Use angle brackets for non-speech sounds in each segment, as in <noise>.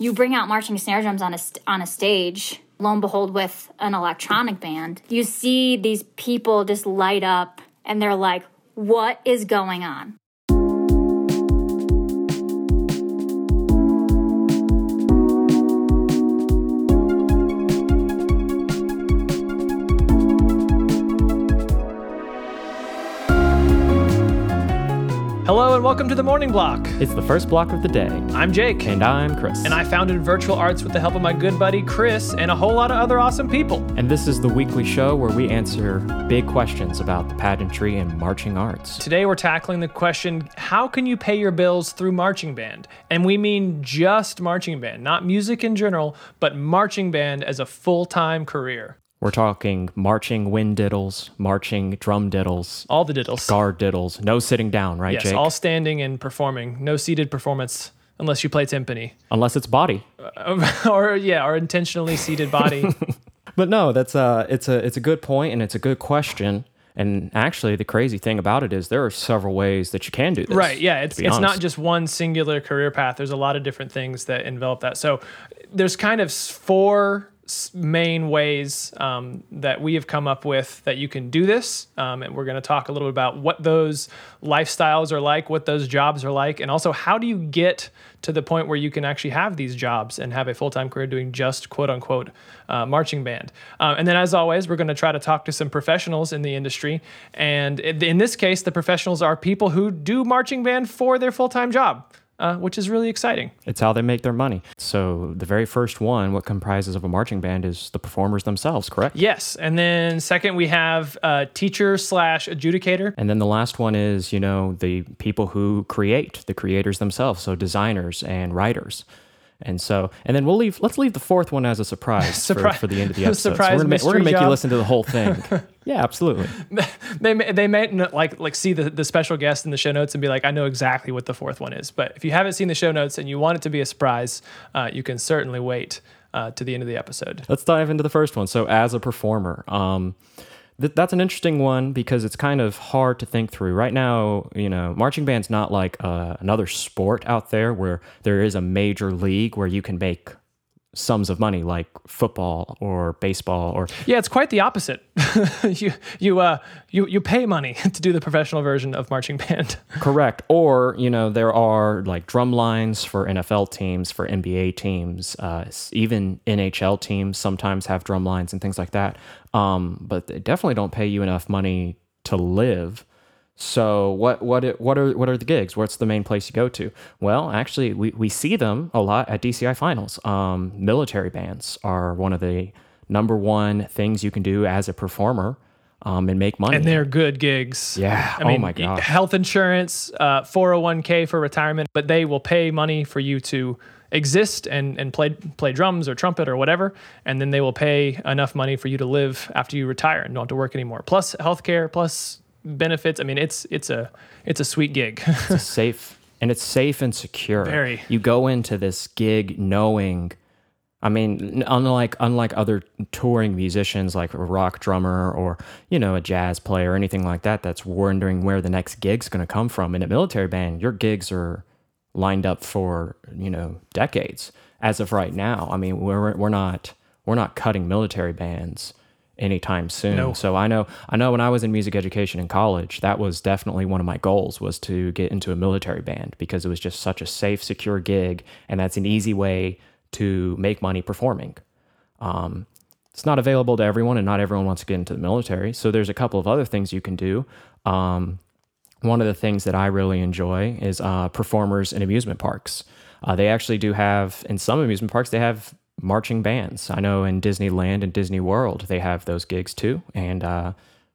You bring out marching snare drums on a on a stage, lo and behold, with an electronic band, you see these people just light up, and they're like, "What is going on?" Hello and welcome to the Morning Block. It's the first block of the day. I'm Jake. And I'm Chris. And I founded Virtual Arts with the help of my good buddy Chris and a whole lot of other awesome people. And this is the weekly show where we answer big questions about the pageantry and marching arts. Today we're tackling the question how can you pay your bills through marching band? And we mean just marching band, not music in general, but marching band as a full time career. We're talking marching wind diddles, marching drum diddles, All the diddles. guard diddles, no sitting down, right, yes, Jake? all standing and performing. No seated performance unless you play timpani. Unless it's body. Uh, <laughs> or, yeah, or intentionally seated body. <laughs> But no, that's a it's a it's a good point and it's a good question. And actually the crazy thing about it is there are several ways that you can do this. Right. Yeah. It's it's not just one singular career path. There's a lot of different things that envelop that. So there's kind of four main ways um, that we have come up with that you can do this. Um, and we're going to talk a little bit about what those lifestyles are like, what those jobs are like, and also how do you get to the point where you can actually have these jobs and have a full time career doing just quote unquote uh, marching band. Uh, and then, as always, we're going to try to talk to some professionals in the industry. And in in this case, the professionals are people who do marching band for their full time job, uh, which is really exciting. It's how they make their money. So the very first one, what comprises of a marching band is the performers themselves, correct? Yes. And then, second, we have uh, teacher slash adjudicator. And then the last one is, you know, the people who create, the creators themselves, so designers and writers. And so, and then we'll leave. Let's leave the fourth one as a surprise Surprise- <laughs> for, for the end of the episode. surprise so we're gonna, ma- we're gonna make job. you listen to the whole thing. <laughs> yeah, absolutely. <laughs> They may, they may not like like see the, the special guest in the show notes and be like, I know exactly what the fourth one is. But if you haven't seen the show notes and you want it to be a surprise, uh, you can certainly wait uh, to the end of the episode. Let's dive into the first one. So, as a performer, um, th- that's an interesting one because it's kind of hard to think through. Right now, you know, marching band's not like uh, another sport out there where there is a major league where you can make sums of money like football or baseball or Yeah, it's quite the opposite. <laughs> you you uh you you pay money <laughs> to do the professional version of marching band. <laughs> Correct. Or, you know, there are like drum lines for NFL teams, for NBA teams, uh, even NHL teams sometimes have drum lines and things like that. Um, but they definitely don't pay you enough money to live. So what what what are what are the gigs? What's the main place you go to? Well, actually, we, we see them a lot at DCI finals. Um, military bands are one of the number one things you can do as a performer um, and make money. and they're good gigs. Yeah. I Oh mean, my god. health insurance, uh, 401k for retirement, but they will pay money for you to exist and, and play play drums or trumpet or whatever, and then they will pay enough money for you to live after you retire and don't have to work anymore. Plus healthcare, plus benefits. I mean, it's it's a it's a sweet gig. <laughs> it's safe and it's safe and secure. Very. You go into this gig knowing I mean, unlike unlike other touring musicians like a rock drummer or, you know, a jazz player or anything like that that's wondering where the next gig's going to come from. In a military band, your gigs are lined up for, you know, decades as of right now. I mean, we're we're not we're not cutting military bands anytime soon. No. So I know I know when I was in music education in college, that was definitely one of my goals was to get into a military band because it was just such a safe, secure gig and that's an easy way to make money performing. Um, it's not available to everyone and not everyone wants to get into the military. So there's a couple of other things you can do. Um, one of the things that I really enjoy is uh, performers in amusement parks. Uh, they actually do have, in some amusement parks, they have marching bands. I know in Disneyland and Disney World, they have those gigs too, and uh,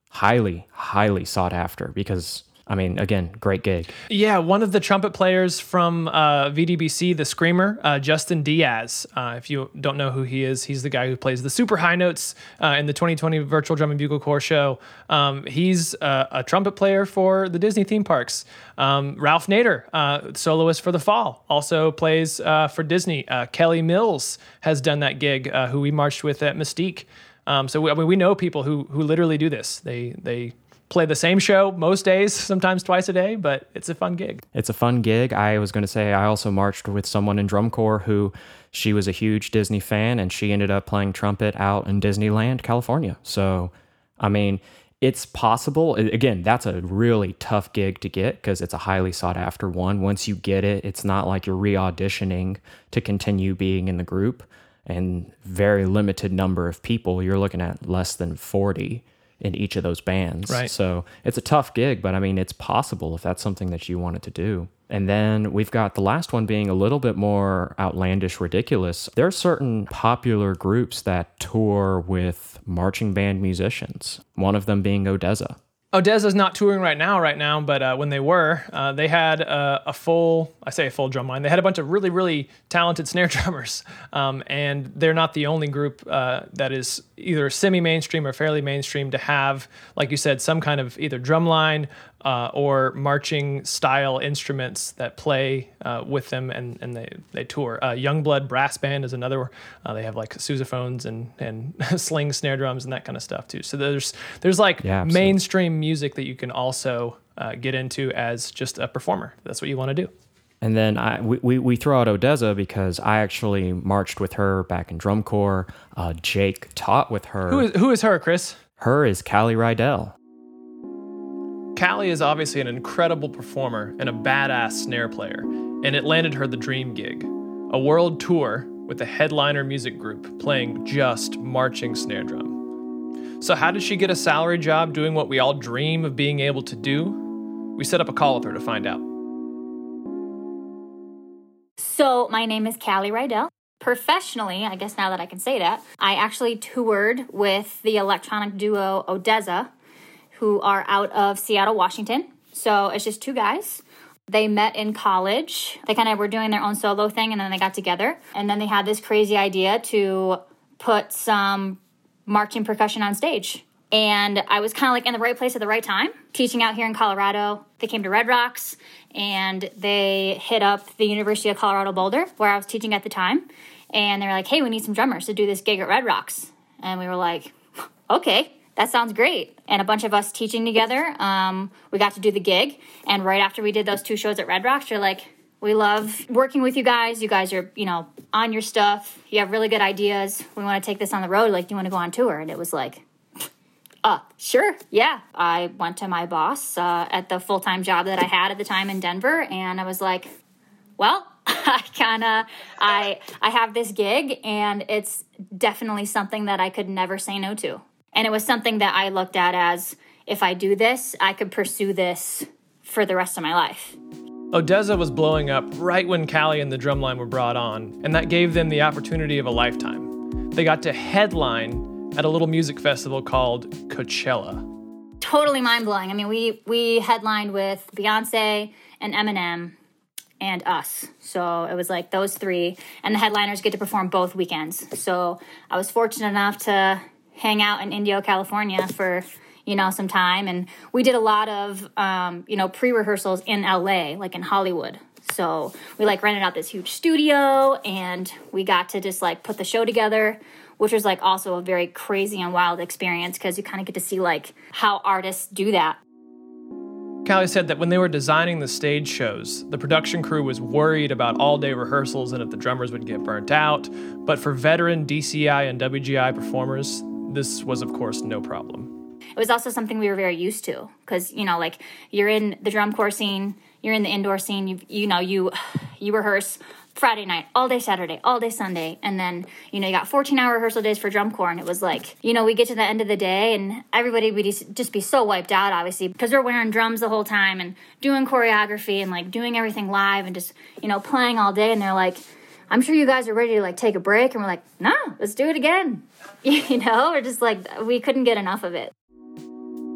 highly, highly sought after because, I mean, again, great gig. Yeah, one of the trumpet players from uh, VDBC, the Screamer, uh, Justin Diaz. Uh, if you don't know who he is, he's the guy who plays the super high notes uh, in the 2020 Virtual Drum and Bugle Corps show. Um, he's uh, a trumpet player for the Disney theme parks. Um, Ralph Nader, uh, soloist for The Fall, also plays for Disney. Kelly Mills has done that gig, who we marched with at Mystique. Um, so we, I mean, we know people who who literally do this. They they play the same show most days, <laughs> sometimes twice a day, but it's a fun gig. It's a fun gig. I was going to say I also marched with someone in drum corps who she was a huge Disney fan and she ended up playing trumpet out in Disneyland, California. So, I mean, it's possible. Again, that's a really tough gig to get because it's a highly sought after one. Once you get it, it's not like you're re auditioning to continue being in the group and very limited number of people. You're looking at less than 40 in each of those bands. Right. So it's a tough gig, but I mean, it's possible if that's something that you wanted to do. And then we've got the last one being a little bit more outlandish, ridiculous. There are certain popular groups that tour with marching band musicians, one of them being ODESZA. ODESZA's not touring right now, right now, but uh, when they were, uh, they had a, a, full, I say a full drum line. They had a bunch of really, really talented <laughs> snare drummers. Um, and they're not the only group uh, that is either semi mainstream or fairly mainstream to have, like you said, some kind of either drum line uh, or marching style instruments that play uh, with them and, and they, they tour. Uh, Youngblood Brass Band is another. Uh, they have like sousaphones and, and <laughs> sling snare drums and that kind of stuff too. So there's there's like yeah, mainstream music that you can also uh, get into as just a performer. That's what you want to do. And then I, we, we throw out ODESZA because I actually marched with her back in drum corps. Uh, Jake taught with her. Who is, who is her, Chris? Her is Kali Ridal. Kali is obviously an incredible performer and a badass snare player, and it landed her the dream gig a world tour with a headliner music group playing just marching snare drum. So, how did she get a salary job doing what we all dream of being able to do? We set up a call with her to find out. So, my name is Kali Ridal. Professionally, I guess now that I can say that, I actually toured with the electronic duo ODESZA who are out of Seattle, Washington. So it's just two guys. They met in college. They kind of were doing their own solo thing and then they got together. And then they had this crazy idea to put some marching percussion on stage. And I was kind of like in the right place at the right time, teaching out here in Colorado. They came to Red Rocks and they hit up the University of Colorado Boulder, where I was teaching at the time. And they were like, hey, we need some drummers to do this gig at Red Rocks. And we were like, okay that sounds great. And a bunch of us teaching together, um, we got to do the gig. And right after we did those two shows at Red Rocks, you're like, we love working with you guys. You guys are, you know, on your stuff. You have really good ideas. We want to take this on the road. Like, do you want to go on tour? And it was like, uh, sure, yeah. I went to my boss uh, at the full time job that I had at the time in Denver, and I was like, well, <laughs> I kind of I I have this gig, and it's definitely something that I could never say no to. And it was something that I looked at as if I do this, I could pursue this for the rest of my life. ODESZA was blowing up right when Kali and the drumline were brought on, and that gave them the opportunity of a lifetime. They got to headline at a little music festival called Coachella. Totally mind blowing. I mean, we we headlined with Beyonce and Eminem and us. So it was like those three, and the headliners get to perform both weekends. So I was fortunate enough to hang out in Indio, California for you know some time, and we did a lot of um, you know pre rehearsals in LA, like in Hollywood. So we like rented out this huge studio, and we got to just like put the show together, which was like also a very crazy and wild experience because you kind of get to see like how artists do that. Kali said that when they were designing the stage shows, the production crew was worried about all day rehearsals and if the drummers would get burnt out. But for veteran DCI and WGI performers, this was, of course, no problem. It was also something we were very used to because, you know, like you're in the drum corps scene, you're in the indoor scene, you, you know, you, you rehearse Friday night, all day Saturday, all day Sunday. And then, you know, you got 14 hour rehearsal days for drum corps. And it was like, you know, we get to the end of the day and everybody would just be so wiped out, obviously, because we're wearing drums the whole time and doing choreography and like doing everything live and just, you know, playing all day. And they're like, I'm sure you guys are ready to like take a break. And we're like, no, let's do it again. <laughs> You know, we're just like, we couldn't get enough of it.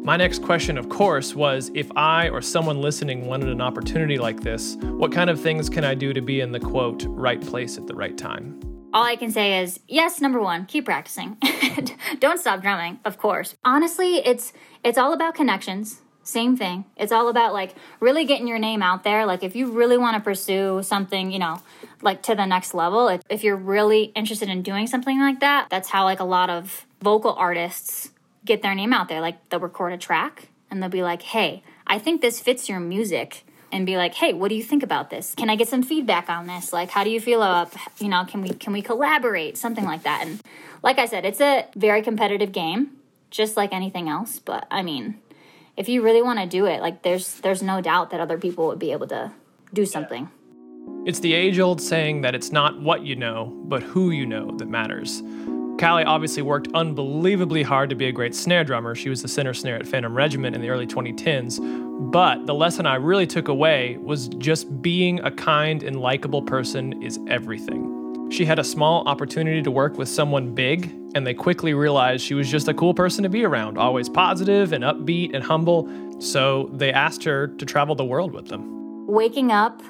My next question, of course, was if I or someone listening wanted an opportunity like this, what kind of things can I do to be in the quote, right place at the right time? All I can say is yes, number one, keep practicing. <laughs> Don't stop drumming, of course. Honestly, it's it's all about connections same thing. It's all about like really getting your name out there. Like if you really want to pursue something, you know, like to the next level, if, if you're really interested in doing something like that, that's how like a lot of vocal artists get their name out there. Like they'll record a track and they'll be like, hey, I think this fits your music. And be like, hey, what do you think about this? Can I get some feedback on this? Like, how do you feel about, you know, can we can we collaborate? Something like that. And like I said, it's a very competitive game, just like anything else. But I mean, if you really want to do it, like there's there's no doubt that other people would be able to do something. It's the age old saying that it's not what you know, but who you know that matters. Kali obviously worked unbelievably hard to be a great snare drummer. She was the center snare at Phantom Regiment in the early 2010s. But the lesson I really took away was just being a kind and likable person is everything. She had a small opportunity to work with someone big, and they quickly realized she was just a cool person to be around, always positive and upbeat and humble. So they asked her to travel the world with them. Waking up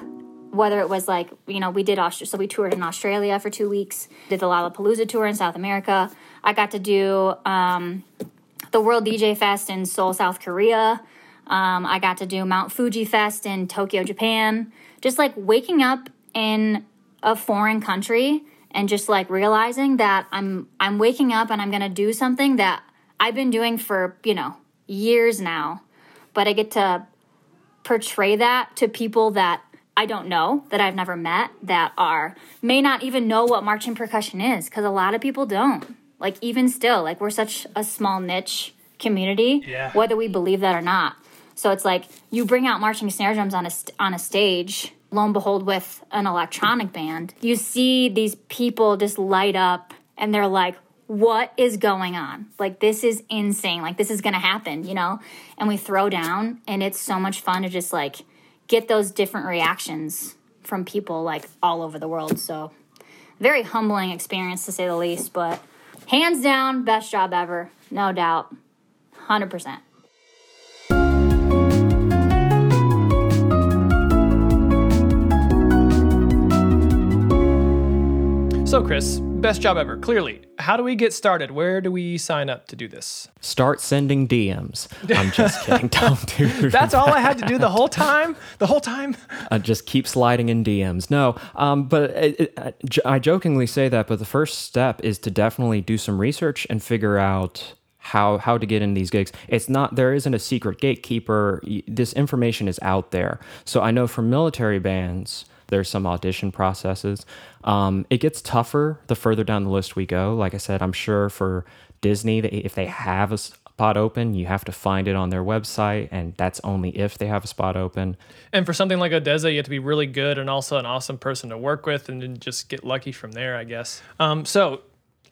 whether it was like you know we did Aust- so we toured in Australia for two weeks, did the Lollapalooza tour in South America. I got to do um, the World DJ Fest in Seoul, South Korea. Um, I got to do Mount Fuji Fest in Tokyo, Japan. Just like waking up in a foreign country and just like realizing that I'm I'm waking up and I'm gonna do something that I've been doing for you know years now, but I get to portray that to people that I don't know that I've never met that are may not even know what marching percussion is because a lot of people don't. Like even still, like we're such a small niche community, Yeah. whether we believe that or not. So it's like you bring out marching snare drums on a st- on a stage, lo and behold, with an electronic band, you see these people just light up, and they're like, "What is going on? Like this is insane. Like this is gonna happen, you know?" And we throw down, and it's so much fun to just like get those different reactions from people like all over the world. So very humbling experience to say the least, but hands down, best job ever, no doubt, hundred percent. So, Chris, best job ever. Clearly, how do we get started? Where do we sign up to do this? Start sending DMs. I'm just <laughs> kidding. Don't do That's all I had to do the whole time. The whole time. uh, just keep sliding in DMs. No, um, but it, it, I j- I jokingly say that, but the first step is to definitely do some research and figure out how how to get in these gigs. It's not there isn't a secret gatekeeper. This information is out there. So I know for military bands. There's some audition processes. Um, it gets tougher the further down the list we go. Like I said, I'm sure for Disney, if they have a spot open, you have to find it on their website, and that's only if they have a spot open. And for something like ODESZA, you have to be really good and also an awesome person to work with, and then just get lucky from there, I guess. Um, so,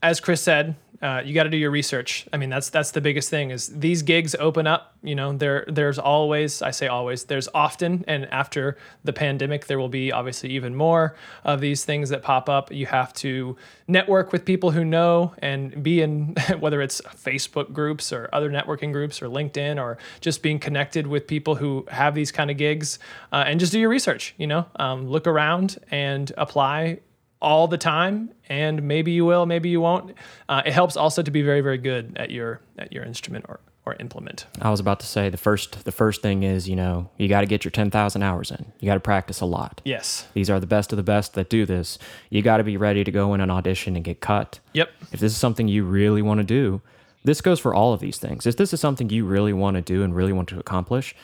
as Chris said, uh, you got to do your research. I mean, that's that's the biggest thing. Is these gigs open up? You know, there there's always, I say always, there's often, and after the pandemic, there will be obviously even more of these things that pop up. You have to network with people who know and be in <laughs> whether it's Facebook groups or other networking groups or LinkedIn or just being connected with people who have these kind of gigs, uh, and just do your research. You know, um, look around and apply all the time and maybe you will maybe you won't uh, it helps also to be very very good at your at your instrument or or implement I was about to say the first the first thing is you know you got to get your ten thousand hours in. You got to practice a lot. yes These are the best of the best that do this. You got to be ready to go in an audition and get cut. yep If this is something you really want to do, this goes for all of these things. If this is something you really want to do and really want to accomplish,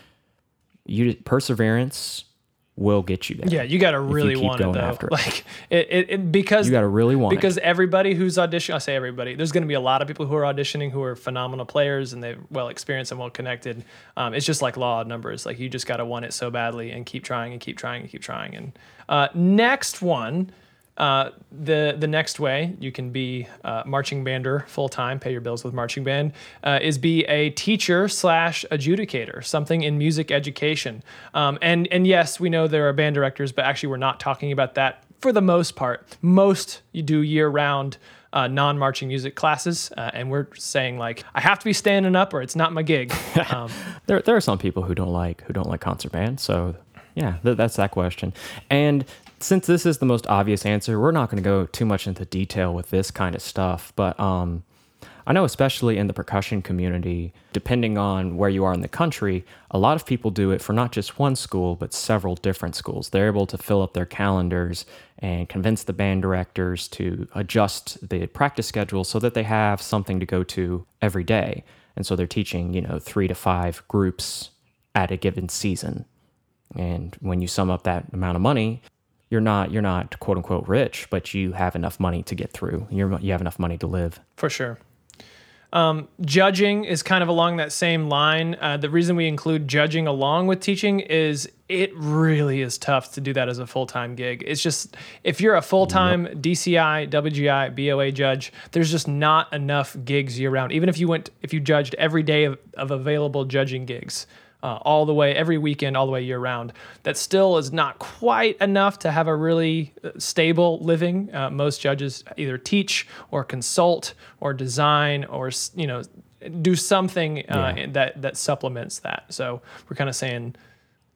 you perseverance will get you there. yeah you got to really want it though after it. like it, it, it because You gotta really want it. because everybody who's auditioning i say everybody there's going to be a lot of people who are auditioning who are phenomenal players and they're well experienced and well connected um, it's just like law of numbers like you just got to want it so badly and keep trying and keep trying and keep trying and uh, next one uh, the the next way you can be uh, marching bander full time, pay your bills with marching band, uh, is be a teacher slash adjudicator, something in music education. Um, and and yes, we know there are band directors, but actually we're not talking about that for the most part. Most you do year round. Uh, non-marching music classes, uh, and we're saying like I have to be standing up or it's not my gig. <laughs> Um, there there are some people who don't like who don't like concert band so yeah th- that's that question and since this is the most obvious answer we're not going to go too much into detail with this kind of stuff but um I know, especially in the percussion community, depending on where you are in the country, a lot of people do it for not just one school, but several different schools. They're able to fill up their calendars and convince the band directors to adjust the practice schedule so that they have something to go to every day. And so they're teaching, you know, three to five groups at a given season. And when you sum up that amount of money, you're not you're not quote unquote rich, but you have enough money to get through. You're, you have enough money to live. For sure. Um, judging is kind of along that same line. Uh, the reason we include judging along with teaching is it really is tough to do that as a full time gig. It's just, if you're a full time yep. DCI, WGI, BOA judge, there's just not enough gigs year round. Even if you went, if you judged every day of, of available judging gigs, uh, all the way every weekend, all the way year round. That still is not quite enough to have a really uh, stable living. Uh, most judges either teach or consult or design or you know do something uh, yeah. that that supplements that. So we're kind of saying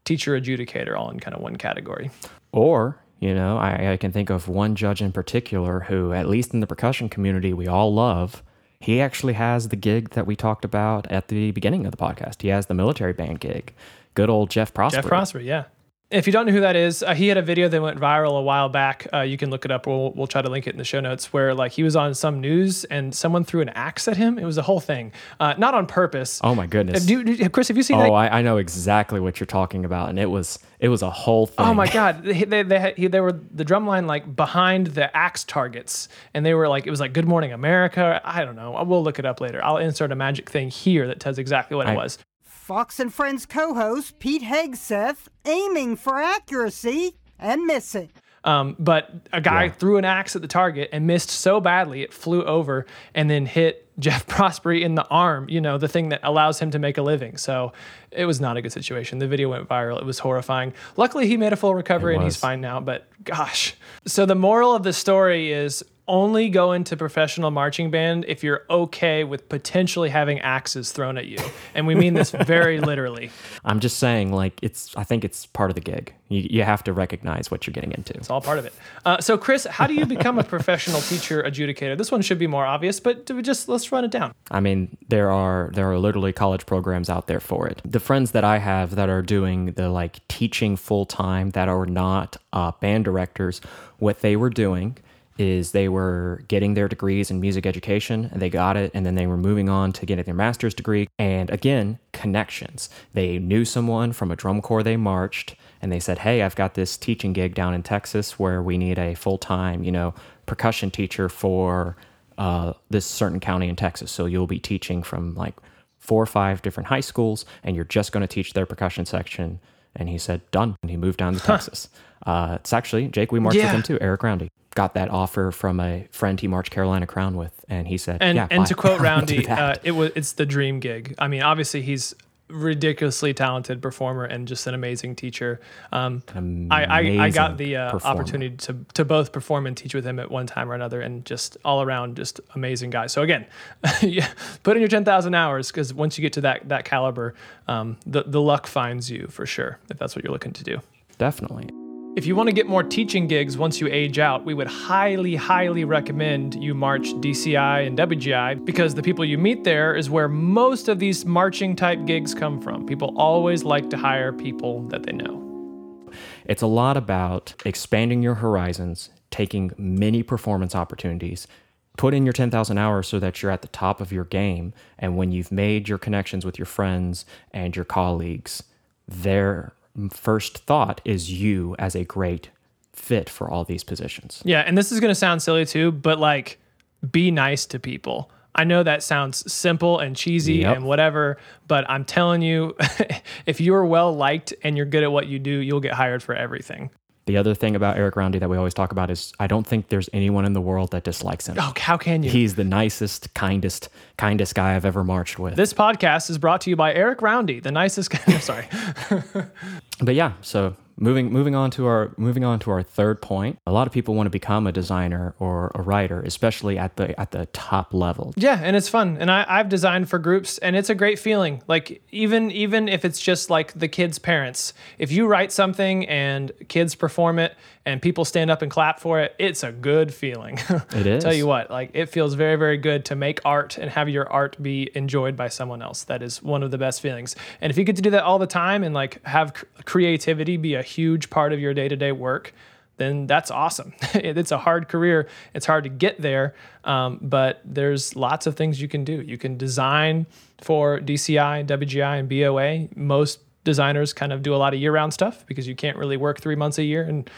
teacher adjudicator all in kind of one category. Or you know, I, I can think of one judge in particular who, at least in the percussion community, we all love he actually has the gig that we talked about at the beginning of the podcast. He has the military band gig. Good old Jeff Prosper. Jeff Prosper, yeah. If you don't know who that is, uh, he had a video that went viral a while back. Uh, you can look it up. We'll, we'll try to link it in the show notes. Where like he was on some news and someone threw an axe at him. It was a whole thing, uh, not on purpose. Oh my goodness! Do, do, Chris, have you seen? Oh, that? I, I, know exactly what you're talking about, and it was it was a whole thing. Oh my god! They they, they, he, they were the drum line like behind the axe targets, and they were like it was like Good Morning America. I don't know. We'll look it up later. I'll insert a magic thing here that tells exactly what I, it was. Fox and Friends co host Pete Hegseth aiming for accuracy and missing. Um, but a guy yeah. threw an axe at the target and missed so badly it flew over and then hit <laughs> Jeff Prosperie in the arm, you know, the thing that allows him to make a living. So it was not a good situation. The video went viral. It was horrifying. Luckily, he made a full recovery and he's fine now, but gosh. So the moral of the story is only go into professional marching band if you're okay with potentially having axes thrown at you. And we mean this very <laughs> literally. I'm just saying, like, it's, I think it's part of the gig. You, you have to recognize what you're getting into. It's all part of it. Uh, so, Chris, how do you become a <laughs> professional teacher adjudicator? This one should be more obvious, but just let's run it down. I mean, there are there are literally college programs out there for it. The friends that I have that are doing the like teaching full time that are not uh, band directors, what they were doing is they were getting their degrees in music education and they got it and then they were moving on to getting their master's degree. And again connections. They knew someone from a drum corps they marched and they said hey i've got this teaching gig down in texas where we need a full-time you know percussion teacher for uh, this certain county in texas. So you'll be teaching from like four or five different high schools and you're just going to teach their percussion section and he said done. And he moved down to texas. Uh, it's actually jake we marched yeah. with him too. Eric roundy got that offer from a friend he marched Carolina Crown with, and he said, and yeah, and to quote <laughs> Roundy, uh, it was it's the dream gig. I mean, obviously he's ridiculously talented performer and just an amazing teacher. Um, amazing I, I, I got the uh, opportunity to to both perform and teach with him at one time or another, and just all around just amazing guy. So again, <laughs> yeah, put in your ten thousand hours because once you get to that that caliber, um, the the luck finds you for sure if that's what you're looking to do. Definitely. If you want to get more teaching gigs once you age out, we would highly, highly recommend you march DCI and WGI because the people you meet there is where most of these marching type gigs come from. People always like to hire people that they know. It's a lot about expanding your horizons, taking many performance opportunities, put in your 10,000 hours so that you're at the top of your game. And when you've made your connections with your friends and your colleagues, they're first thought is you as a great fit for all these positions. Yeah, and this is going to sound silly too, but like be nice to people. I know that sounds simple and cheesy yep. and whatever, but I'm telling you, <laughs> if you're well liked and you're good at what you do, you'll get hired for everything. The other thing about Eric Roundy that we always talk about is I don't think there's anyone in the world that dislikes him. Oh, how can you? He's the nicest, kindest, kindest guy I've ever marched with. This podcast is brought to you by Eric Roundy, the nicest guy. <laughs> I'm sorry. but yeah, so moving moving on to our moving on to our third point a lot of people want to become a designer or a writer especially at the at the top level. Yeah and it's fun and I, i've designed for groups and it's a great feeling. Like even even if it's just like the kids parents if you write something and kids perform it and people stand up and clap for it it's a good feeling. It <laughs> is. Tell you what like it feels very very good to make art and have your art be enjoyed by someone else. That is one of the best feelings. And if you get to do that all the time and like have creativity be a huge part of your day to day work, then that's awesome. <laughs> it's a hard career. It's hard to get there, um, but there's lots of things you can do. You can design for DCI, WGI, and BOA. Most designers kind of do a lot of year-round stuff because you can't really work three months a year and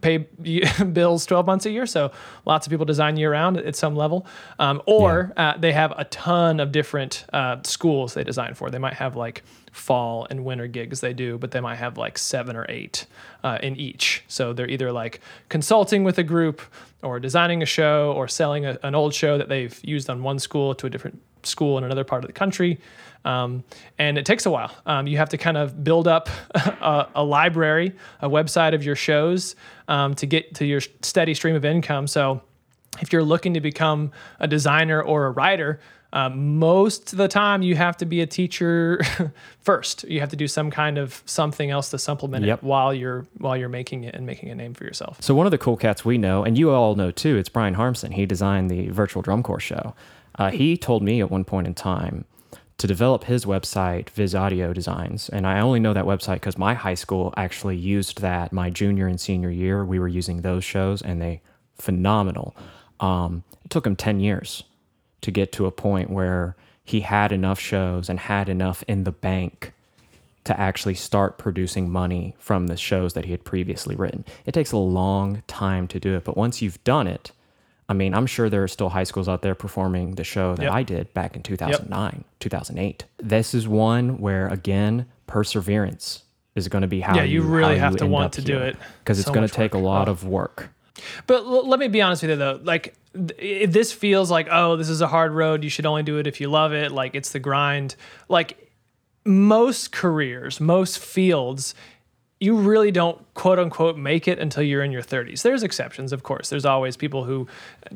pay <laughs> bills 12 months a year. So lots of people design year round at some level. Um, or yeah. uh, they have a ton of different uh, schools they design for. They might have like fall and winter gigs they do, but they might have like seven or eight uh, in each. So they're either like consulting with a group or designing a show or selling a, an old show that they've used on one school to a different school in another part of the country. Um, and it takes a while. Um, you have to kind of build up <laughs> a, a library, a website of your shows um, to get to your steady stream of income. So if you're looking to become a designer or a writer, uh, most of the time you have to be a teacher <laughs> first. You have to do some kind of something else to supplement yep. it while you're while you're making it and making a name for yourself. So one of the cool cats we know, and you all know too, it's Bryan Harmsen. He designed the virtual drum corps show. Uh, he told me at one point in time to develop his website, Viz Audio Designs. And I only know that website because my high school actually used that my junior and senior year. We were using those shows and they phenomenal. Um, it took him 10 years to get to a point where he had enough shows and had enough in the bank to actually start producing money from the shows that he had previously written. It takes a long time to do it, but once you've done it, I mean, I'm sure there are still high schools out there performing the show that yep. I did back in 2009, yep. 2008. This is one where, again, perseverance is going to be how yeah, you, you really have to want to do it because so it's going to take work. a lot of work. But l- let me be honest with you though, like th- this feels like oh, this is a hard road. You should only do it if you love it. Like it's the grind. Like most careers, most fields, you really don't quote unquote make it until you're in your 30s. There's exceptions, of course. There's always people who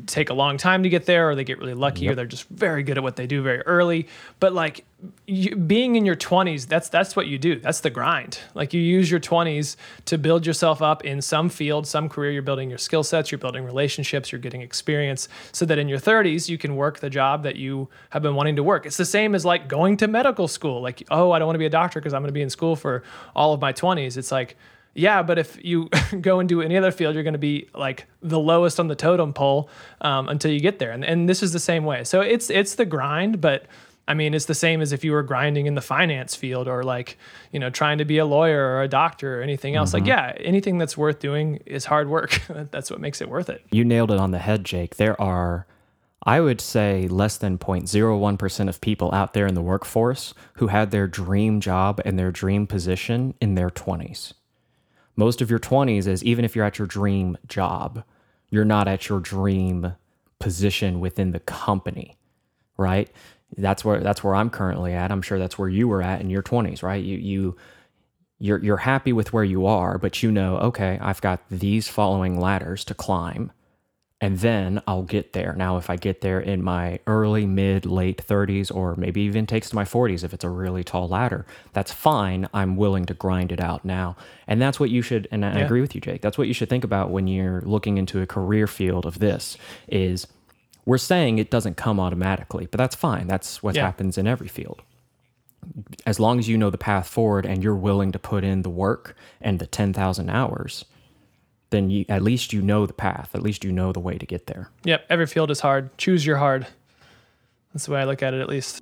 take a long time to get there or they get really lucky yep. or they're just very good at what they do very early. But like you, being in your 20s, that's that's what you do. That's the grind. Like you use your 20s to build yourself up in some field, some career. You're building your skill sets, you're building relationships, you're getting experience, so that in your 30s you can work the job that you have been wanting to work. It's the same as like going to medical school. Like oh, I don't want to be a doctor because I'm going to be in school for all of my 20s. It's like yeah, but if you <laughs> go and do any other field, you're going to be like the lowest on the totem pole um, until you get there. And, and this is the same way. So it's it's the grind, but I mean, it's the same as if you were grinding in the finance field or like, you know, trying to be a lawyer or a doctor or anything else. Mm-hmm. Like, yeah, anything that's worth doing is hard work. <laughs> that's what makes it worth it. You nailed it on the head, Jake. There are, I would say, less than 0.01% of people out there in the workforce who had their dream job and their dream position in their 20s most of your 20s is even if you're at your dream job, you're not at your dream position within the company, right? That's where that's where I'm currently at. I'm sure that's where you were at in your 20s, right? You you you're you're happy with where you are, but you know, okay, I've got these following ladders to climb and then I'll get there. Now, if I get there in my early, mid, late 30s, or maybe even takes to my 40s if it's a really tall ladder, that's fine. I'm willing to grind it out now. And that's what you should, and I yeah. agree with you, Jake, that's what you should think about when you're looking into a career field of this is we're saying it doesn't come automatically, but that's fine. That's what yeah. happens in every field. As long as you know the path forward and you're willing to put in the work and the 10,000 hours, then you, at least you know the path. At least you know the way to get there. Yep, every field is hard. Choose your hard. That's the way I look at it, at least.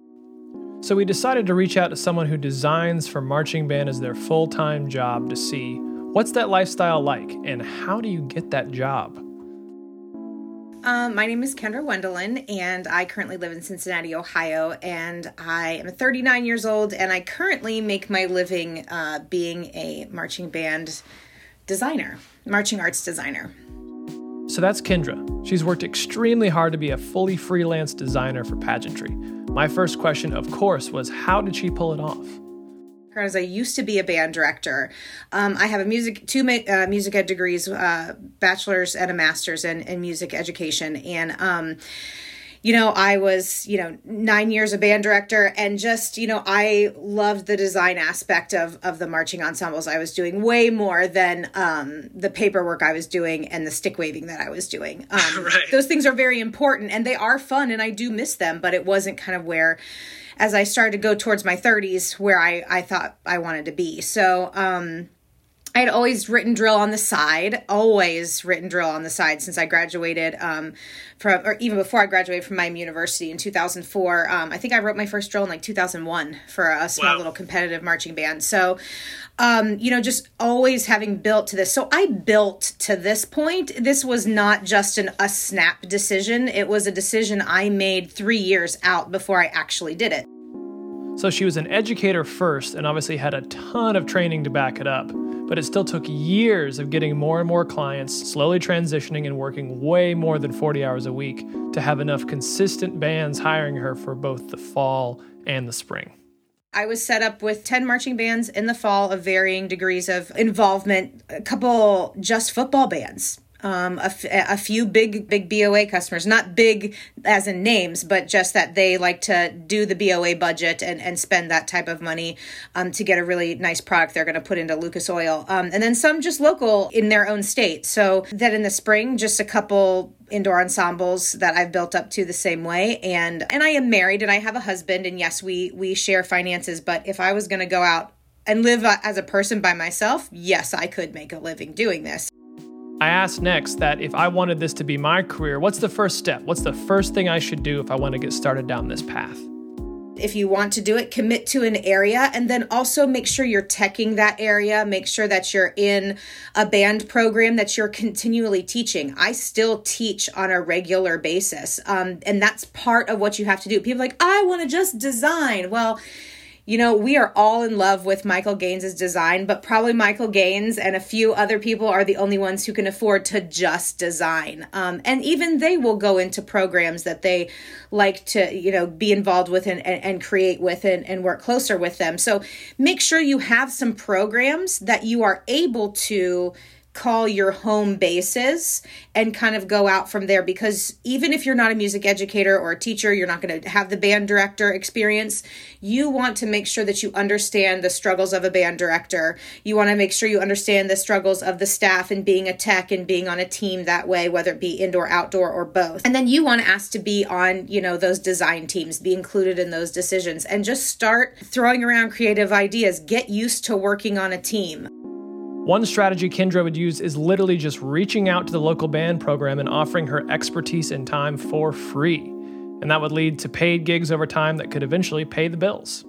So we decided to reach out to someone who designs for marching band as their full time job to see what's that lifestyle like and how do you get that job? Um, my name is Kendra Wendeln, and I currently live in Cincinnati, Ohio. And I am 39 years old, and I currently make my living uh, being a marching band designer, marching arts designer. So that's Kendra. She's worked extremely hard to be a fully freelance designer for pageantry. My first question, of course, was how did she pull it off? As I used to be a band director, um, I have a music two uh, music ed degrees, uh, bachelor's and a master's in, in music education, and um, you know, I was, you know, nine years a band director and just, you know, I loved the design aspect of, of the marching ensembles I was doing way more than um, the paperwork I was doing and the stick waving that I was doing. <laughs> Um, right. Those things are very important and they are fun and I do miss them, but it wasn't kind of where, as I started to go towards my 30s, where I, I thought I wanted to be. So, um, I had always written drill on the side, always written drill on the side since I graduated um, from, or even before I graduated from my university in 2004. Um, I think I wrote my first drill in like 2001 for a small wow. little competitive marching band. So, um, you know, just always having built to this. So I built to this point. This was not just an a snap decision. It was a decision I made three years out before I actually did it. So she was an educator first and obviously had a ton of training to back it up but it still took years of getting more and more clients, slowly transitioning and working way more than 40 hours a week to have enough consistent bands hiring her for both the fall and the spring. I was set up with 10 marching bands in the fall of varying degrees of involvement, a couple just football bands um, a, f- a few big big BOA customers, not big as in names, but just that they like to do the BOA budget and, and spend that type of money um, to get a really nice product they're going to put into Lucas Oil, um, and then some just local in their own state. So that in the spring, just a couple indoor ensembles that I've built up to the same way. And and I am married and I have a husband and yes we we share finances but if I was going to go out and live uh, as a person by myself yes I could make a living doing this I asked next that if I wanted this to be my career, what's the first step? What's the first thing I should do if I want to get started down this path? If you want to do it, commit to an area and then also make sure you're teching that area. Make sure that you're in a band program that you're continually teaching. I still teach on a regular basis. Um, and that's part of what you have to do. People like, I want to just design. Well, you know, we are all in love with Michael Gaines's design, but probably Michael Gaines and a few other people are the only ones who can afford to just design. Um, and even they will go into programs that they like to, you know, be involved with and, and, and create with and, and work closer with them. So make sure you have some programs that you are able to call your home bases and kind of go out from there. Because even if you're not a music educator or a teacher you're not going to have the band director experience you want to make sure that you understand the struggles of a band director. You want to make sure you understand the struggles of the staff and being a tech and being on a team that way whether it be indoor outdoor or both. And then you want to ask to be on you know those design teams be included in those decisions and just start throwing around creative ideas. Get used to working on a team one strategy Kendra would use is literally just reaching out to the local band program and offering her expertise and time for free. And that would lead to paid gigs over time that could eventually pay the bills.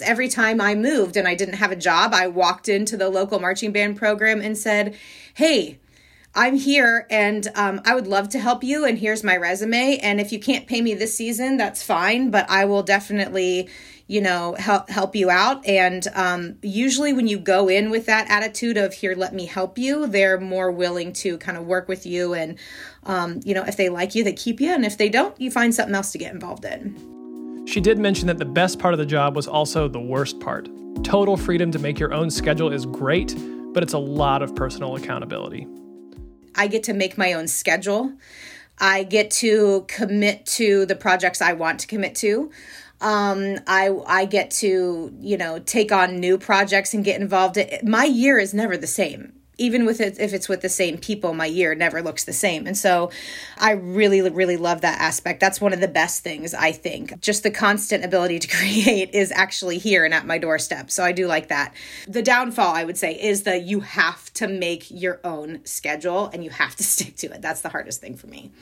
Every time I moved and I didn't have a job, I walked into the local marching band program and said, Hey, I'm here and um, I would love to help you. And here's my resume. And if you can't pay me this season, that's fine, but I will definitely, you know help help you out. And um, usually when you go in with that attitude of here let me help you they're more willing to kind of work with you and um, you know if they like you they keep you. And if they don't you find something else to get involved in. She did mention that the best part of the job was also the worst part. Total freedom to make your own schedule is great but it's a lot of personal accountability. I get to make my own schedule. I get to commit to the projects I want to commit to um i i get to you know take on new projects and get involved. My year is never the same. Even with it if it's with the same people my year never looks the same. And so i really really love that aspect. That's one of the best things i think. Just the constant ability to <laughs> create is actually here and at my doorstep. So i do like that. The downfall i would say is that you have to make your own schedule and you have to <laughs> stick to it. That's the hardest thing for me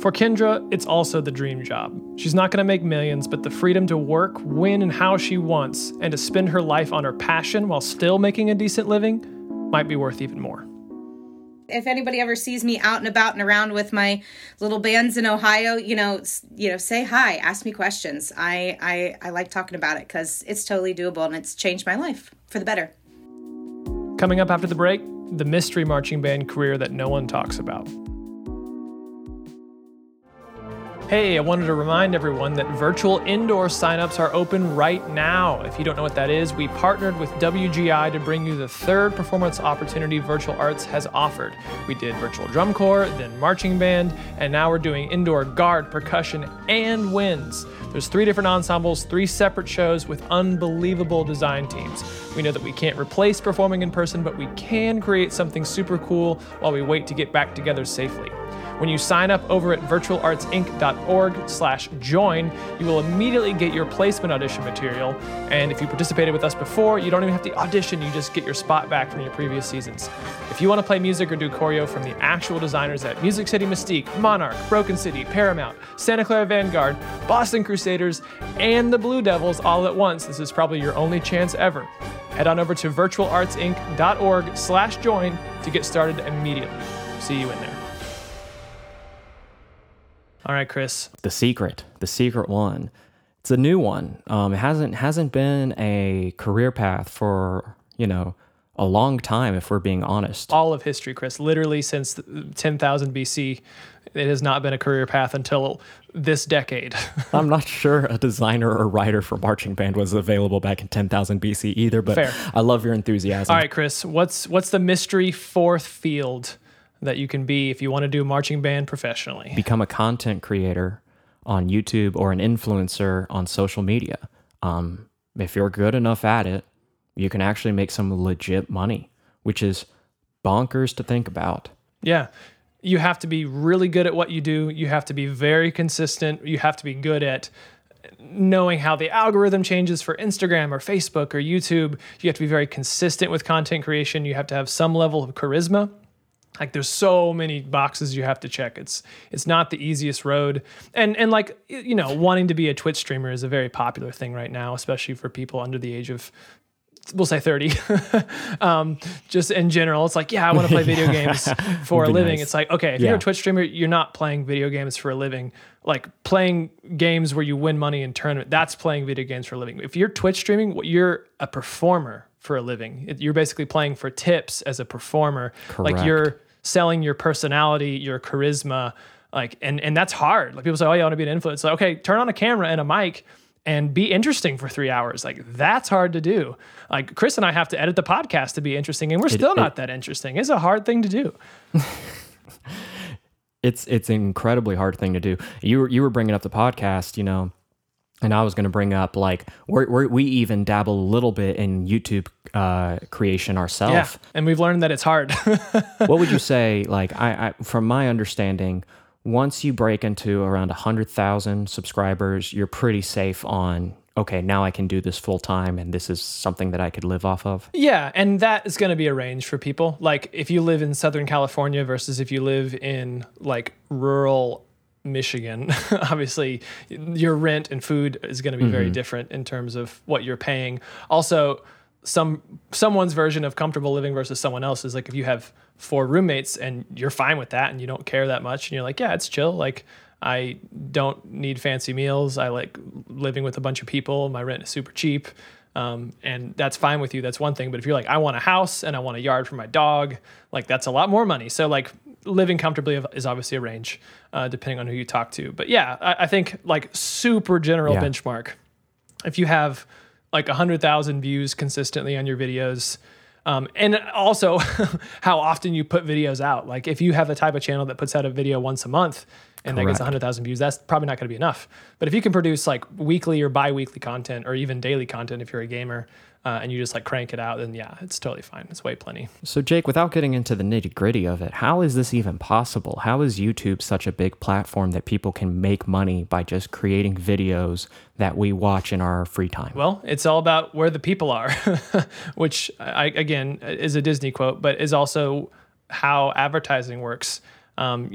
for Kendra, it's also the dream job. She's not going to make millions, but the freedom to work when and how she wants and to spend her life on her passion while still making a decent living might be worth even more. If anybody ever sees me out and about and around with my little bands in Ohio, you know, you know, say hi, ask me questions. I I, I like talking about it because it's totally doable and it's changed my life for the better. Coming up after the break, the mystery marching band career that no one talks about. Hey, I wanted to remind everyone that virtual indoor signups are open right now. If you don't know what that is, we partnered with WGI to bring you the third performance opportunity Virtual Arts has offered. We did virtual drum corps, then marching band, and now we're doing indoor guard, percussion, and winds. There's three different ensembles, three separate shows with unbelievable design teams. We know that we can't replace performing in person, but we can create something super cool while we wait to get back together safely. When you sign up over at virtualartsinc.org slash join, you will immediately get your placement audition material. And if you participated with us before, you don't even have to audition, you just get your spot back from your previous seasons. If you want to play music or do choreo from the actual designers at Music City Mystique, Monarch, Broken City, Paramount, Santa Clara Vanguard, Boston Crusaders, and the Blue Devils all at once, this is probably your only chance ever. Head on over to virtualartsinc.org slash join to get started immediately. See you in there. All right, Chris. The secret, the secret one. It's a new one. Um, it hasn't hasn't been a career path for you know a long time, if we're being honest. All of history, Chris. Literally since 10,000 BC, it has not been a career path until this decade. <laughs> I'm not sure a designer or writer for marching band was available back in 10,000 BC either, but Fair. I love your enthusiasm. All right, Chris. What's what's the mystery fourth field that you can be if you want to do marching band professionally? Become a content creator on YouTube or an influencer on social media. Um, if you're good enough at it, you can actually make some legit money, which is bonkers to think about. Yeah. You have to be really good at what you do. You have to be very consistent. You have to be good at knowing how the algorithm changes for Instagram or Facebook or YouTube. You have to be very consistent with content creation. You have to have some level of charisma. Like there's so many boxes you have to check. It's it's not the easiest road. And and like you know, wanting to be a Twitch streamer is a very popular thing right now, especially for people under the age of we'll say 30 <laughs> um, just in general it's like yeah i want to play <laughs> video games <laughs> for a living. nice. it's like okay if you're a twitch streamer you're not playing video games for a living. Like playing games where you win money in tournament that's playing video games for a living. If you're twitch streaming you're a performer for a living. You're basically playing for tips as a performer. Like you're selling your personality your charisma like and and that's hard like people say oh yeah i want to be an influencer like, okay turn on a camera and a mic and be interesting for three hours. Like that's hard to do. Like Chris and I have to edit the podcast to be interesting, and we're still it- not that interesting. It's a hard thing to do. <laughs> it's it's an incredibly hard thing to do. You were you were bringing up the podcast, you know, and I was going to bring up like we're, we're, we even dabble a little bit in YouTube uh, creation ourselves. Yeah, and we've learned that it's hard. <laughs> what would you <laughs> say? Like I, I from my understanding, once you break into around a hundred thousand subscribers, you're pretty safe on. Okay, now I can do this full time, and this is something that I could live off of. yeah, and that is going to be a range for people. Like if you live in Southern California versus if you live in like rural Michigan, <laughs> obviously your rent and food is going to be very different in terms of what you're paying. Also, some someone's version of comfortable living versus someone else's. Like if you have four roommates and you're fine with that and you don't care that much and you're like, yeah, it's chill. Like I don't need fancy meals. I like living with a bunch of people. My rent is super cheap. Um, and that's fine with you. That's one thing. But if you're like, I want a house and I want a yard for my dog, like that's a lot more money. So like living comfortably is obviously a range, uh, depending on who you talk to. But yeah, I, I think like super general Yeah. benchmark. If you have like 100,000 views consistently on your videos, um, and also <laughs> how often you put videos out. Like if you have the type of channel that puts out a video once a month and that gets Correct. 100,000 views, that's probably not going to be enough. But if you can produce like weekly or bi-weekly content or even daily content if you're a gamer uh, and you just like crank it out, then yeah, it's totally fine. It's way plenty. So, Jake, without getting into the nitty gritty of it, how is this even possible? How is YouTube such a big platform that people can make money by just creating videos that we watch in our free time? Well, it's all about where the people are, <laughs> which I, again is a Disney quote, but is also how advertising works. Um,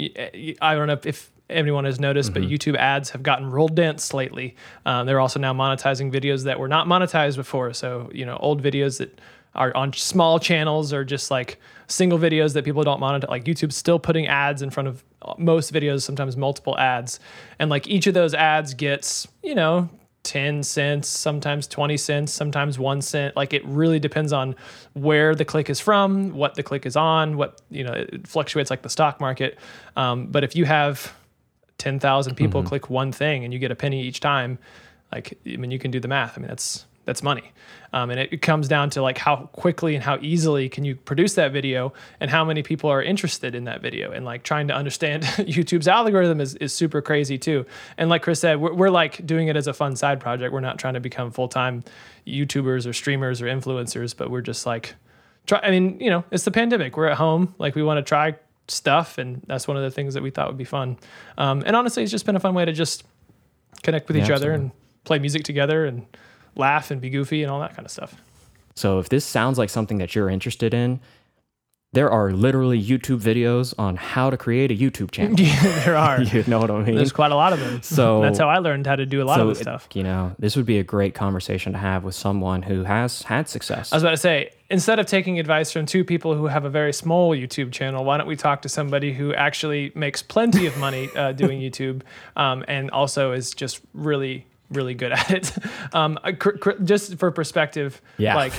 I don't know if, if anyone has noticed, but YouTube ads have gotten real dense lately. Um, they're also now monetizing videos that were not monetized before. So, you know, old videos that are on small channels or just like single videos that people don't monetize. Like YouTube's still putting ads in front of most videos, sometimes multiple ads. And like each of those ads gets, you know, 10 cents, sometimes 20 cents, sometimes 1 cent. Like it really depends on where the click is from, what the click is on, what, you know, it fluctuates like the stock market. Um, but if you have 10,000 people click one thing and you get a penny each time, like, I mean, you can do the math. I mean, that's, that's money. Um, and it, it comes down to like how quickly and how easily can you produce that video and how many people are interested in that video and like trying to understand <laughs> YouTube's algorithm is, is super crazy too. And like Chris said, we're, we're like doing it as a fun side project. We're not trying to become full-time YouTubers or streamers or influencers, but we're just like, try, I mean, you know, it's the pandemic. We're at home. Like we want to try stuff, and that's one of the things that we thought would be fun. Um, and honestly, it's just been a fun way to just connect with Yeah, each other absolutely. and play music together and laugh and be goofy and all that kind of stuff. So if this sounds like something that you're interested in, there are literally YouTube videos on how to create a YouTube <laughs> channel. Yeah, there are. <laughs> you know what I mean? There's quite a lot of them. So- <laughs> that's how I learned how to do a lot so of this it- stuff. you know, this would be a great conversation to have with someone who has had success. I was about to say, instead of taking advice from two people who have a very small YouTube channel, why don't we talk to somebody who actually makes plenty of money uh, doing YouTube um, and also is just really, really good at it? Um, cr- cr- just for perspective, Yeah. like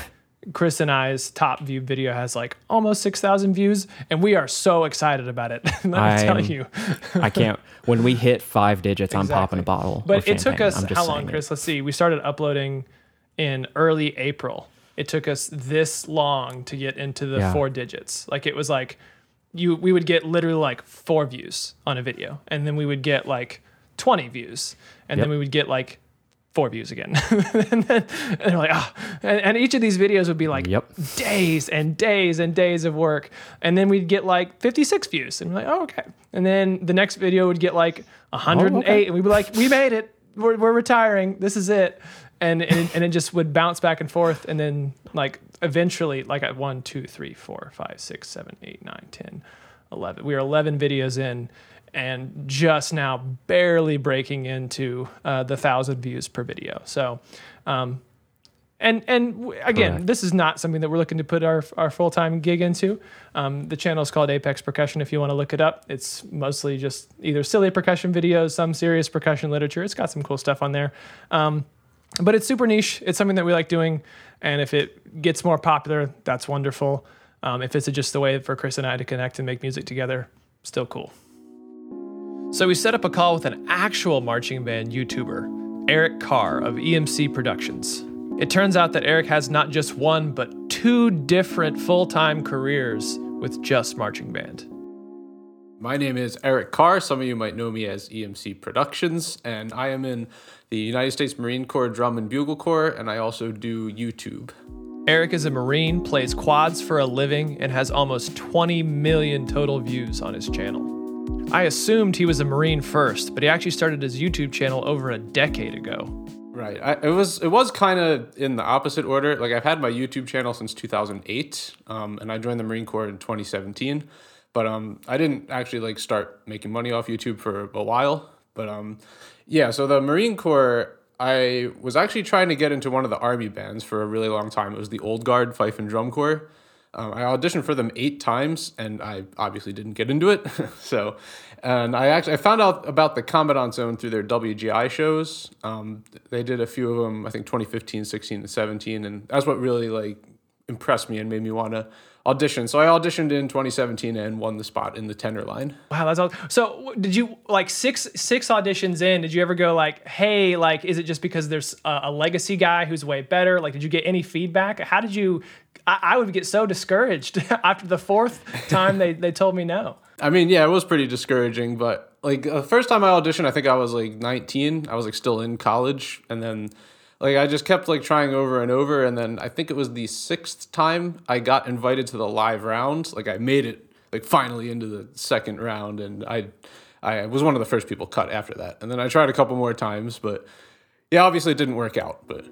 Chris and I's top viewed video has like almost 6,000 views, and we are so excited about it. <laughs> Let me tell I'm- you. I can't. When we hit five digits, I'm popping a bottle. But it took us how long, saying it. Chris? Let's see. We started uploading in early April. It took us this long to get into the Yeah. four digits. Like it was like you we would get literally like four views on a video, and then we would get like 20 views, and then we would get like four views again. <laughs> and, then, and they're like, ah, and, and each of these videos would be like Yep. days and days and days of work. And then we'd get like 56 views. And we're like, oh, okay. And then the next video would get like 108. Oh, okay. And we'd be like, we made it. We're, we're retiring. This is it. And, and, it, and it just would bounce back and forth. And then like eventually, like at one, two, three, four, five, six, seven, eight, nine, 10, 11. We were 11 videos in and just now barely breaking into uh, the thousand views per video. So, um, and and w- again, this is not something that we're looking to put our our full time gig into. Um, the channel is called Apex Percussion. If you want to look it up, it's mostly just either silly percussion videos, some serious percussion literature. It's got some cool stuff on there, um, but it's super niche. It's something that we like doing, and if it gets more popular, that's wonderful. Um, if it's just a way for Chris and I to connect and make music together, still cool. So we set up a call with an actual marching band YouTuber, Eric Carr of EMC Productions. It turns out that Eric has not just one, but two different full time careers with just marching band. My name is Eric Carr. Some of you might know me as EMC Productions, and I am in the United States Marine Corps Drum and Bugle Corps, and I also do YouTube. Eric is a Marine, plays quads for a living, and has almost 20 million total views on his channel. I assumed he was a Marine first, but he actually started his YouTube channel over a decade ago. Right. I, it was it was kind of in the opposite order. Like I've had my YouTube channel since 2008, um, and I joined the Marine Corps in 2017. But um, I didn't actually like start making money off YouTube for a while. But um, yeah. So the Marine Corps, I was actually trying to get into one of the Army bands for a really long time. It was the Old Guard Fife and Drum Corps. Um, I auditioned for them eight times, and I obviously didn't get into it. <laughs> so, and I actually I found out about the Commandant's Own through their WGI shows. Um, they did a few of them, I think 2015, 16, and 17, and that's what really like impressed me and made me want to audition. So I auditioned in 2017 and won the spot in the tenor line. Wow, that's all. So, did you like six six auditions in? Did you ever go like, "Hey, like, is it just because there's a, a legacy guy who's way better?" Like, did you get any feedback? How did you? I, I would get so discouraged <laughs> after the fourth time they they told me no. I mean, yeah, it was pretty discouraging, but like the first time I auditioned, I think I was like 19. I was like still in college, and then like I just kept like trying over and over, and then I think it was the sixth time I got invited to the live round. Like I made it like finally into the second round, and I I was one of the first people cut after that, and then I tried a couple more times, but yeah, obviously it didn't work out, but.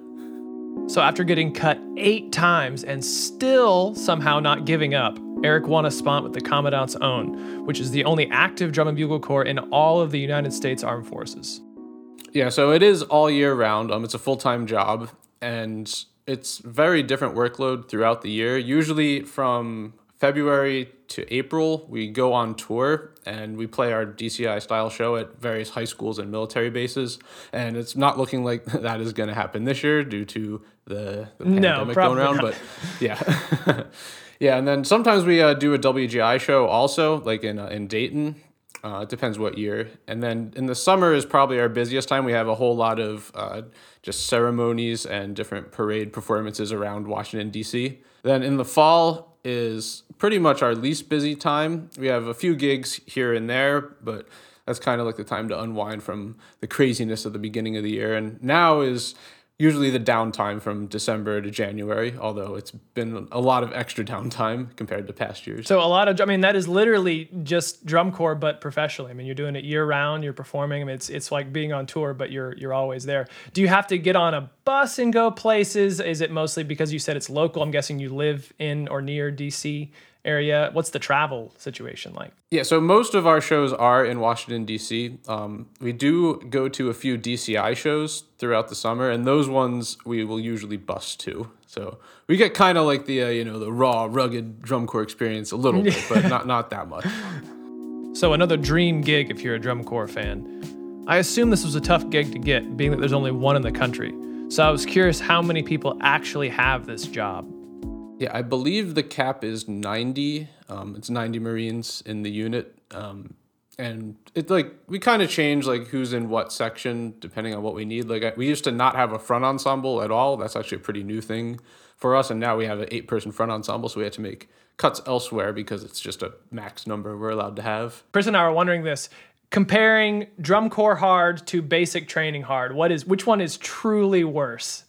So after getting cut eight times and still somehow not giving up, Eric won a spot with the Commandant's Own, which is the only active drum and bugle corps in all of the United States Armed Forces. Yeah, so it is all year round. Um, it's a full time job, and it's very different workload throughout the year. Usually from February to April, we go on tour and we play our DCI style show at various high schools and military bases. And it's not looking like <laughs> that is going to happen this year due to the, the No, pandemic going around. not. But yeah, <laughs> yeah. And then sometimes we uh, do a WGI show also, like in uh, in Dayton. Uh, it depends what year. And then in the summer is probably our busiest time. We have a whole lot of uh, just ceremonies and different parade performances around Washington, D.C. Then in the fall is pretty much our least busy time. We have a few gigs here and there, but that's kind of like the time to unwind from the craziness of the beginning of the year. And now is usually the downtime from December to January, although it's been a lot of extra downtime compared to past years. So a lot of, I mean, that is literally just drum corps, but professionally. I mean, you're doing it year round. You're performing. I mean, it's it's like being on tour, but you're you're always there. Do you have to get on a bus and go places? Is it mostly because you said it's local? I'm guessing you live in or near DC area. What's the travel situation like? Yeah, so most of our shows are in Washington D.C. Um, we do go to a few DCI shows throughout the summer, and those ones we will usually bus to. So we get kind of like the uh, you know the raw, rugged drum corps experience a little bit, but not not that much. <laughs> So another dream gig if you're a drum corps fan. I assume this was a tough gig to get, being that there's only one in the country. So I was curious how many people actually have this job. Yeah, I believe the cap is 90. Um, it's 90 Marines in the unit. Um, and it's like we kind of change like who's in what section depending on what we need. Like we used to not have a front ensemble at all. That's actually a pretty new thing for us. And now we have an eight person front ensemble. So we had to make cuts elsewhere because it's just a max number we're allowed to have. Chris and I were wondering this comparing drum corps hard to basic training hard. What is which one is truly worse?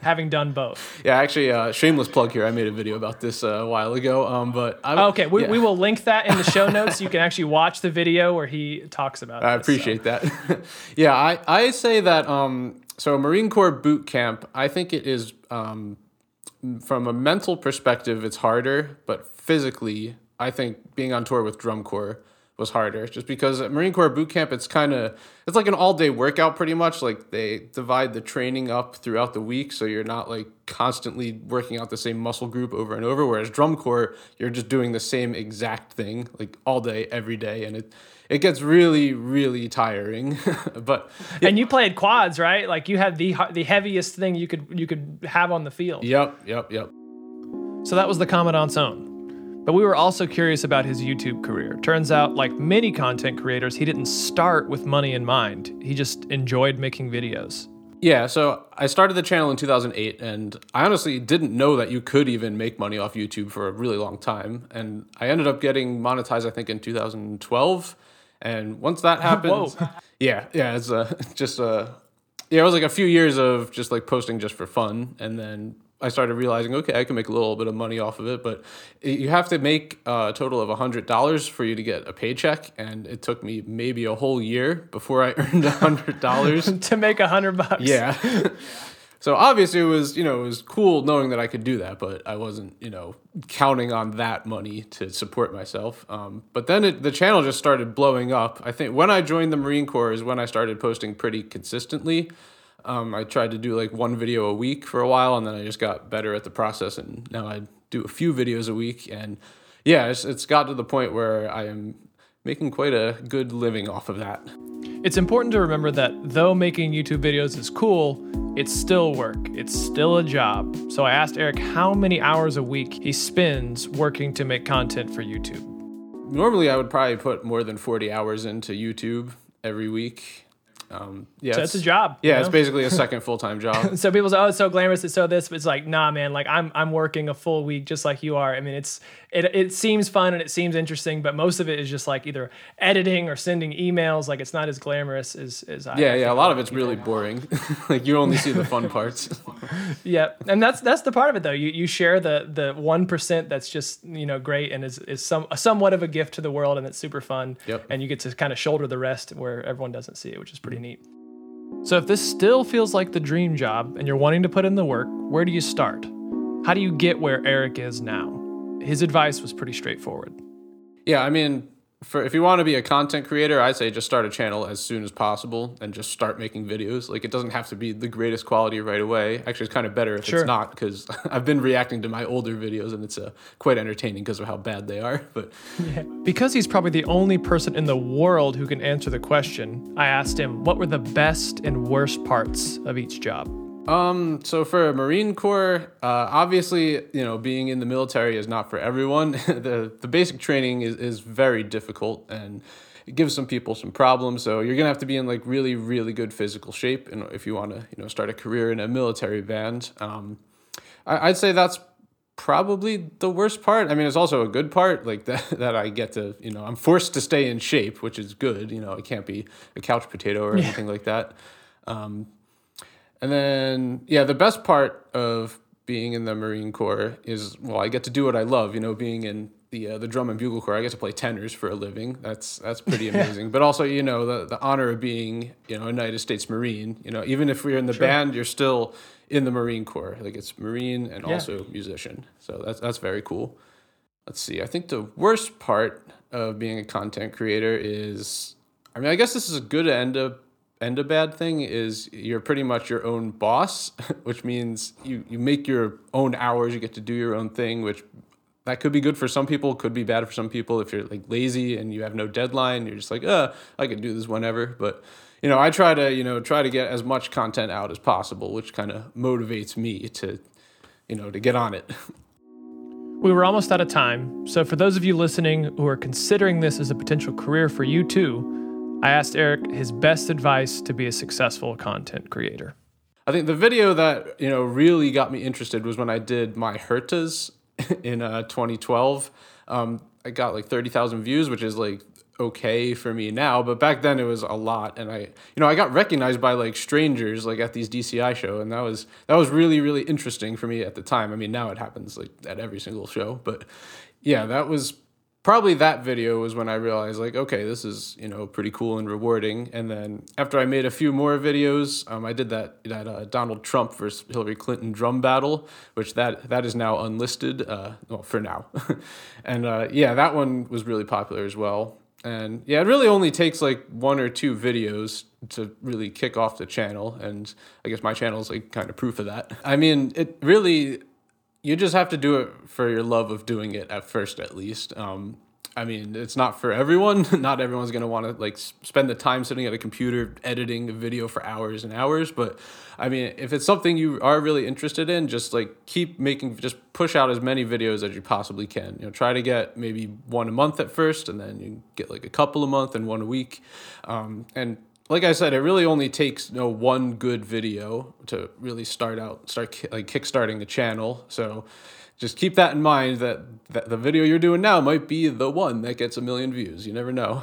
Having done both. <laughs> Yeah, actually, uh, shameless plug here. I made a video about this uh, a while ago. Um, but I, okay, we, yeah. we will link that in the show <laughs> notes. you can actually watch the video where he talks about. It. I this, appreciate so. that. <laughs> yeah, I I say that. Um, so Marine Corps boot camp, I think it is. Um, from a mental perspective, it's harder, but physically, I think being on tour with drum corps was harder just because at Marine Corps boot camp it's kind of it's like an all day workout pretty much like they divide the training up throughout the week so you're not like constantly working out the same muscle group over and over whereas drum corps you're just doing the same exact thing like all day every day and it it gets really really tiring <laughs> but and you played quads right? Like you had the the heaviest thing you could you could have on the field. Yep yep yep. So that was the commandant's own but we were also curious about his YouTube career. Turns out, like many content creators, he didn't start with money in mind. He just enjoyed making videos. Yeah, so I started the channel in 2008, and I honestly didn't know that you could even make money off YouTube for a really long time. And I ended up getting monetized, I think, in 2012. And once that <laughs> happened, yeah, yeah, it's uh, <laughs> just a uh, yeah, it was like a few years of just like posting just for fun, and then I started realizing, okay, I can make a little bit of money off of it, but you have to make a total of hundred dollars for you to get a paycheck, and it took me maybe a whole year before I <laughs> earned hundred dollars <laughs> to make a hundred bucks. Yeah. <laughs> so obviously it was, you know, it was cool knowing that I could do that, but I wasn't, you know, counting on that money to support myself. Um, but then it, the channel just started blowing up. I think when I joined the Marine Corps is when I started posting pretty consistently. Um, I tried to do like one video a week for a while, and then I just got better at the process, and now I do a few videos a week. And yeah, it's, it's got to the point where I am making quite a good living off of that. It's important to remember that though making YouTube videos is cool, it's still work. It's still a job. So I asked Eric how many hours a week he spends working to make content for YouTube. Normally, I would probably put more than 40 hours into YouTube every week. Um, yeah, so it's, a job. Yeah, you know? it's basically a second <laughs> full time job. so people say, "Oh, it's so glamorous, it's so this," but it's like, nah, man. Like I'm I'm working a full week just like you are. I mean, it's it it seems fun and it seems interesting, but most of it is just like either editing or sending emails. Like it's not as glamorous as as I. Yeah, yeah. A lot of it's really boring. <laughs> like you only see the fun parts. <laughs> yeah, and that's that's the part of it though. You you share the the one percent that's just you know great and is is some somewhat of a gift to the world and it's super fun. Yep. And you get to kind of shoulder the rest where everyone doesn't see it, which is pretty mm-hmm. neat. So, if this still feels like the dream job and you're wanting to put in the work, where do you start? How do you get where Eric is now? His advice was pretty straightforward. Yeah, I mean, for if you want to be a content creator, I say just start a channel as soon as possible and just start making videos. Like it doesn't have to be the greatest quality right away. Actually, it's kind of better if sure. it's not because <laughs> I've been reacting to my older videos and it's uh, quite entertaining because of how bad they are. But yeah. because he's probably the only person in the world who can answer the question, I asked him what were the best and worst parts of each job. Um, so for Marine Corps, uh, obviously, you know, being in the military is not for everyone. <laughs> the the basic training is, is very difficult and it gives some people some problems. So you're gonna have to be in like really, really good physical shape, and if you want to, you know, start a career in a military band. Um, I, I'd say that's probably the worst part. I mean, it's also a good part, like <laughs> that that I get to, you know, I'm forced to stay in shape, which is good. You know, I can't be a couch potato or anything like that. Um, And then, yeah, the best part of being in the Marine Corps is, well, I get to do what I love. You know, being in the uh, the drum and bugle corps, I get to play tenors for a living. That's that's pretty <laughs> amazing. but also, you know, the the honor of being, you know, a United States Marine. You know, even if we're in the band, you're still in the Marine Corps. Like it's Marine and Yeah. also musician. So that's that's very cool. Let's see. I think the worst part of being a content creator is, I mean, I guess this is a good and a and a bad thing is you're pretty much your own boss, <laughs> which means you you make your own hours. You get to do your own thing, which that could be good for some people, could be bad for some people. If you're like lazy and you have no deadline, you're just like, uh, I could do this whenever. But you know, I try to you know try to get as much content out as possible, which kind of motivates me to you know to get on it. <laughs> We were almost out of time, so for those of you listening who are considering this as a potential career for you too, I asked Eric his best advice to be a successful content creator. I think the video that you know really got me interested was when I did my Hertas <laughs> in uh, 2012. Um, I got like 30,000 views, which is like okay for me now, but back then it was a lot, and I you know I got recognized by like strangers like at these DCI show, and that was that was really really interesting for me at the time. I mean now it happens like at every single show, but yeah, that was probably that video was when I realized like, okay, this is you know pretty cool and rewarding. And then after I made a few more videos, um, I did that that uh, Donald Trump versus Hillary Clinton drum battle, which that that is now unlisted. Uh, well, for now, <laughs> and uh, yeah, that one was really popular as well. And yeah, it really only takes like one or two videos to really kick off the channel, and I guess my channel is like kind of proof of that. I mean, it really you just have to do it for your love of doing it at first at least. Um, i mean it's not for everyone. <laughs> Not everyone's going to want to like spend the time sitting at a computer editing a video for hours and hours but i mean if it's something you are really interested in just like keep making just push out as many videos as you possibly can. You know try to get maybe one a month at first and then you get like a couple a month and one a week. Um, and like I said, it really only takes you know one good video to really start out, start like kickstarting the channel. So just keep that in mind that, that the video you're doing now might be the one that gets a million views. You never know.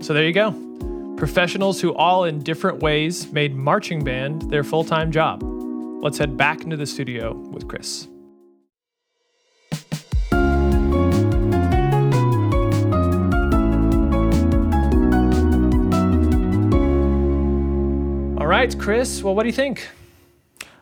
So there you go. Professionals who all in different ways made marching band their full time job. Let's head back into the studio with Chris. Right, Chris. Well, what do you think?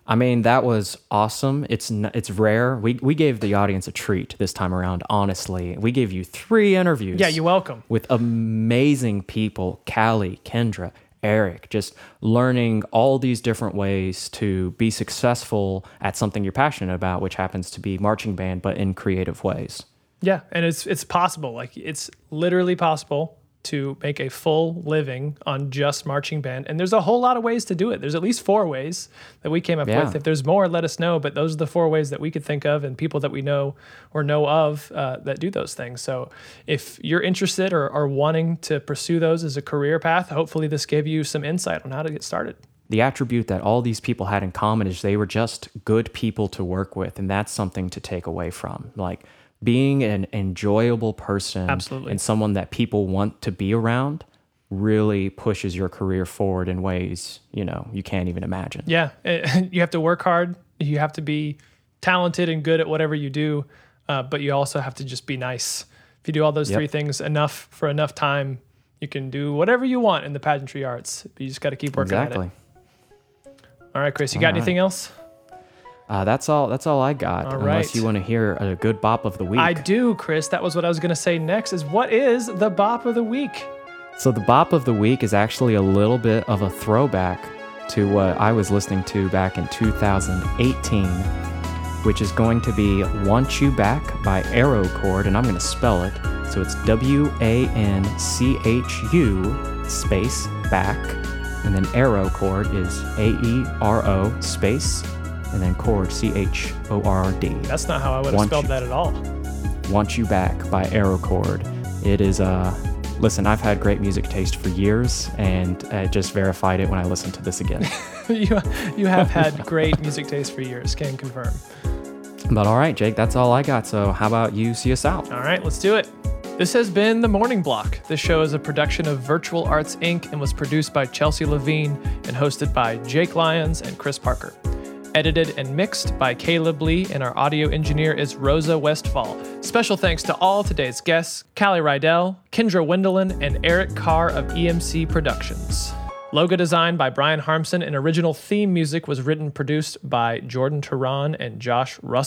I mean, that was awesome. It's it's rare. We we gave the audience a treat this time around. Honestly, we gave you three interviews. Yeah, you're welcome. with amazing people Kali, Kendra, Eric, just learning all these different ways to be successful at something you're passionate about, which happens to be marching band, but in creative ways. Yeah, and it's it's possible. Like it's literally possible to make a full living on just marching band. And there's a whole lot of ways to do it. There's at least four ways that we came up Yeah. with. If there's more, let us know. But those are the four ways that we could think of and people that we know or know of uh, that do those things. So if you're interested or are wanting to pursue those as a career path, hopefully this gave you some insight on how to get started. The attribute that all these people had in common is they were just good people to work with. And that's something to take away from. Like being an enjoyable person Absolutely. and someone that people want to be around really pushes your career forward in ways, you know, you can't even imagine. Yeah, <laughs> you have to work hard. You have to be talented and good at whatever you do, uh, but you also have to just be nice. If you do all those Yep. three things enough for enough time, you can do whatever you want in the pageantry arts. But you just got to keep working Exactly. at it. All right, Chris, you got All right. anything else? Uh, that's all. That's all I got. All unless right. you want to hear a good bop of the week. I do, Chris. That was what I was going to say next. Is what is the bop of the week? So the bop of the week is actually a little bit of a throwback to what I was listening to back in 2018, which is going to be "Want You Back" by Aero Chord, and I'm going to spell it. So it's W A N C H U space back, and then Aero Chord is A E R O space, and then chord C H O R D. That's not how I would have spelled You- that at all. Want You Back by Aero Chord. It is Uh, listen, I've had great music taste for years, and I just verified it when I listened to this again. <laughs> you you have had great music taste for years. Can confirm. but all right, Jake, that's all I got. So how about you see us out? All right, let's do it. This has been The Morning Block. This show is a production of Virtual Arts Inc. and was produced by Chelsea Levine and hosted by Jake Lyons and Chris Parker. Edited and mixed by Caleb Lee, and our audio engineer is Rosa Westfall. Special thanks to all today's guests Kali Ridal, Kendra Wendeln, and Eric Carr of EMC Productions. Logo designed by Bryan Harmsen, and original theme music was written produced by Jordan Toran and Josh Russell.